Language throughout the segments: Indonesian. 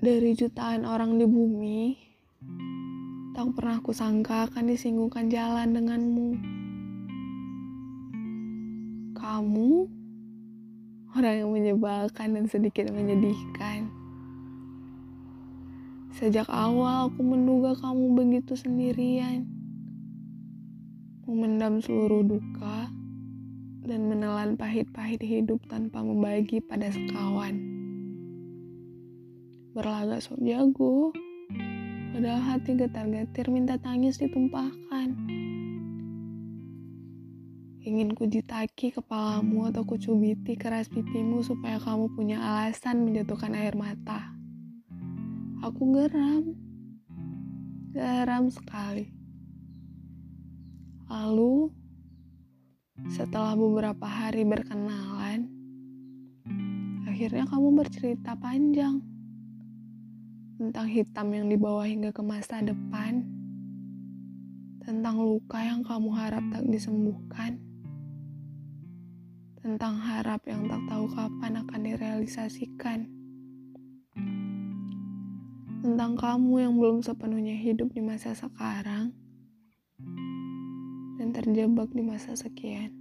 Dari jutaan orang di bumi, tak pernah kusangka akan disinggungkan jalan denganmu. Kamu orang yang menyebalkan dan sedikit menyedihkan. Sejak awal aku menduga kamu begitu sendirian, memendam seluruh duka dan menelan pahit-pahit hidup tanpa membagi pada sekawan berlagak sok jago, padahal hati getar-getir minta tangis ditumpahkan. Ingin kujitaki kepalamu atau kucubiti keras pipimu supaya kamu punya alasan menjatuhkan air mata. Aku geram, geram sekali. Lalu, setelah beberapa hari berkenalan, akhirnya kamu bercerita panjang tentang hitam yang dibawa hingga ke masa depan, tentang luka yang kamu harap tak disembuhkan, tentang harap yang tak tahu kapan akan direalisasikan, tentang kamu yang belum sepenuhnya hidup di masa sekarang dan terjebak di masa sekian.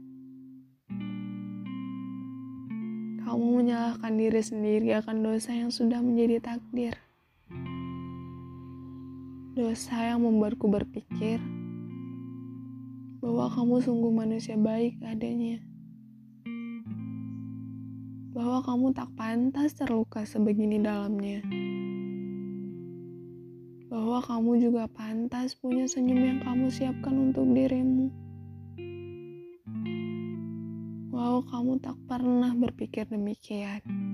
Kamu menyalahkan diri sendiri akan dosa yang sudah menjadi takdir dosa yang membuatku berpikir bahwa kamu sungguh manusia baik adanya. Bahwa kamu tak pantas terluka sebegini dalamnya. Bahwa kamu juga pantas punya senyum yang kamu siapkan untuk dirimu. Wow, kamu tak pernah berpikir demikian.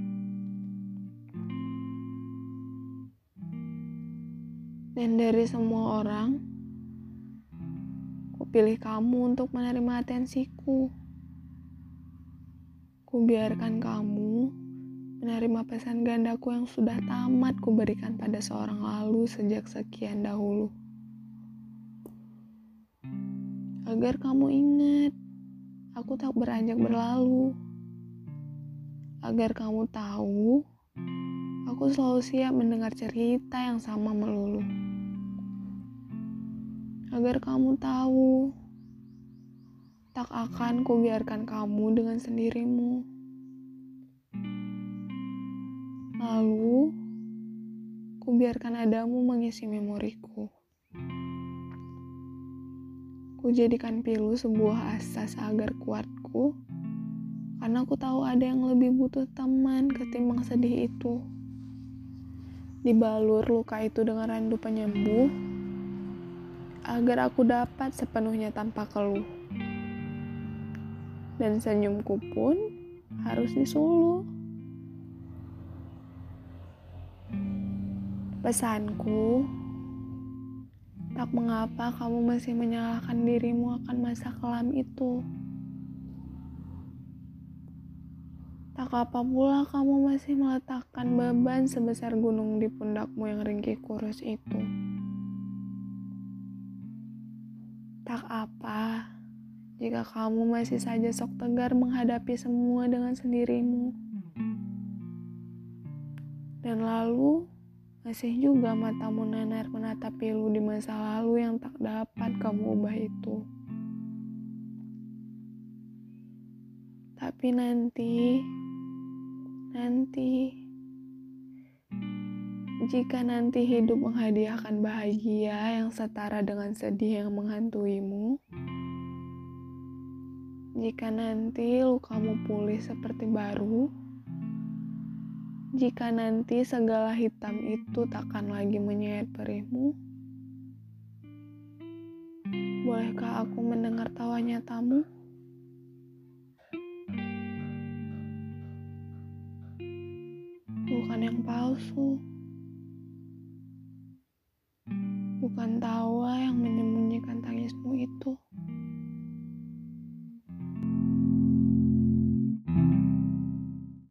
Dan dari semua orang, ku pilih kamu untuk menerima atensiku. Ku biarkan kamu menerima pesan gandaku yang sudah tamat ku berikan pada seorang lalu sejak sekian dahulu. Agar kamu ingat, aku tak beranjak berlalu. Agar kamu tahu, aku selalu siap mendengar cerita yang sama melulu agar kamu tahu tak akan kubiarkan kamu dengan sendirimu. Lalu, kubiarkan adamu mengisi memoriku. Kujadikan pilu sebuah asas agar kuatku, karena aku tahu ada yang lebih butuh teman ketimbang sedih itu. Dibalur luka itu dengan randu penyembuh, agar aku dapat sepenuhnya tanpa keluh. Dan senyumku pun harus disuluh. Pesanku, tak mengapa kamu masih menyalahkan dirimu akan masa kelam itu. Tak apa pula kamu masih meletakkan beban sebesar gunung di pundakmu yang ringkih kurus itu. Tak apa jika kamu masih saja sok tegar menghadapi semua dengan sendirimu. Dan lalu masih juga matamu nanar menatap pilu di masa lalu yang tak dapat kamu ubah itu. Tapi nanti, nanti, jika nanti hidup menghadiahkan bahagia yang setara dengan sedih yang menghantuimu, jika nanti lukamu pulih seperti baru, jika nanti segala hitam itu takkan lagi menyayat perihmu, bolehkah aku mendengar tawanya tamu? Bukan tawa yang menyembunyikan tangismu itu.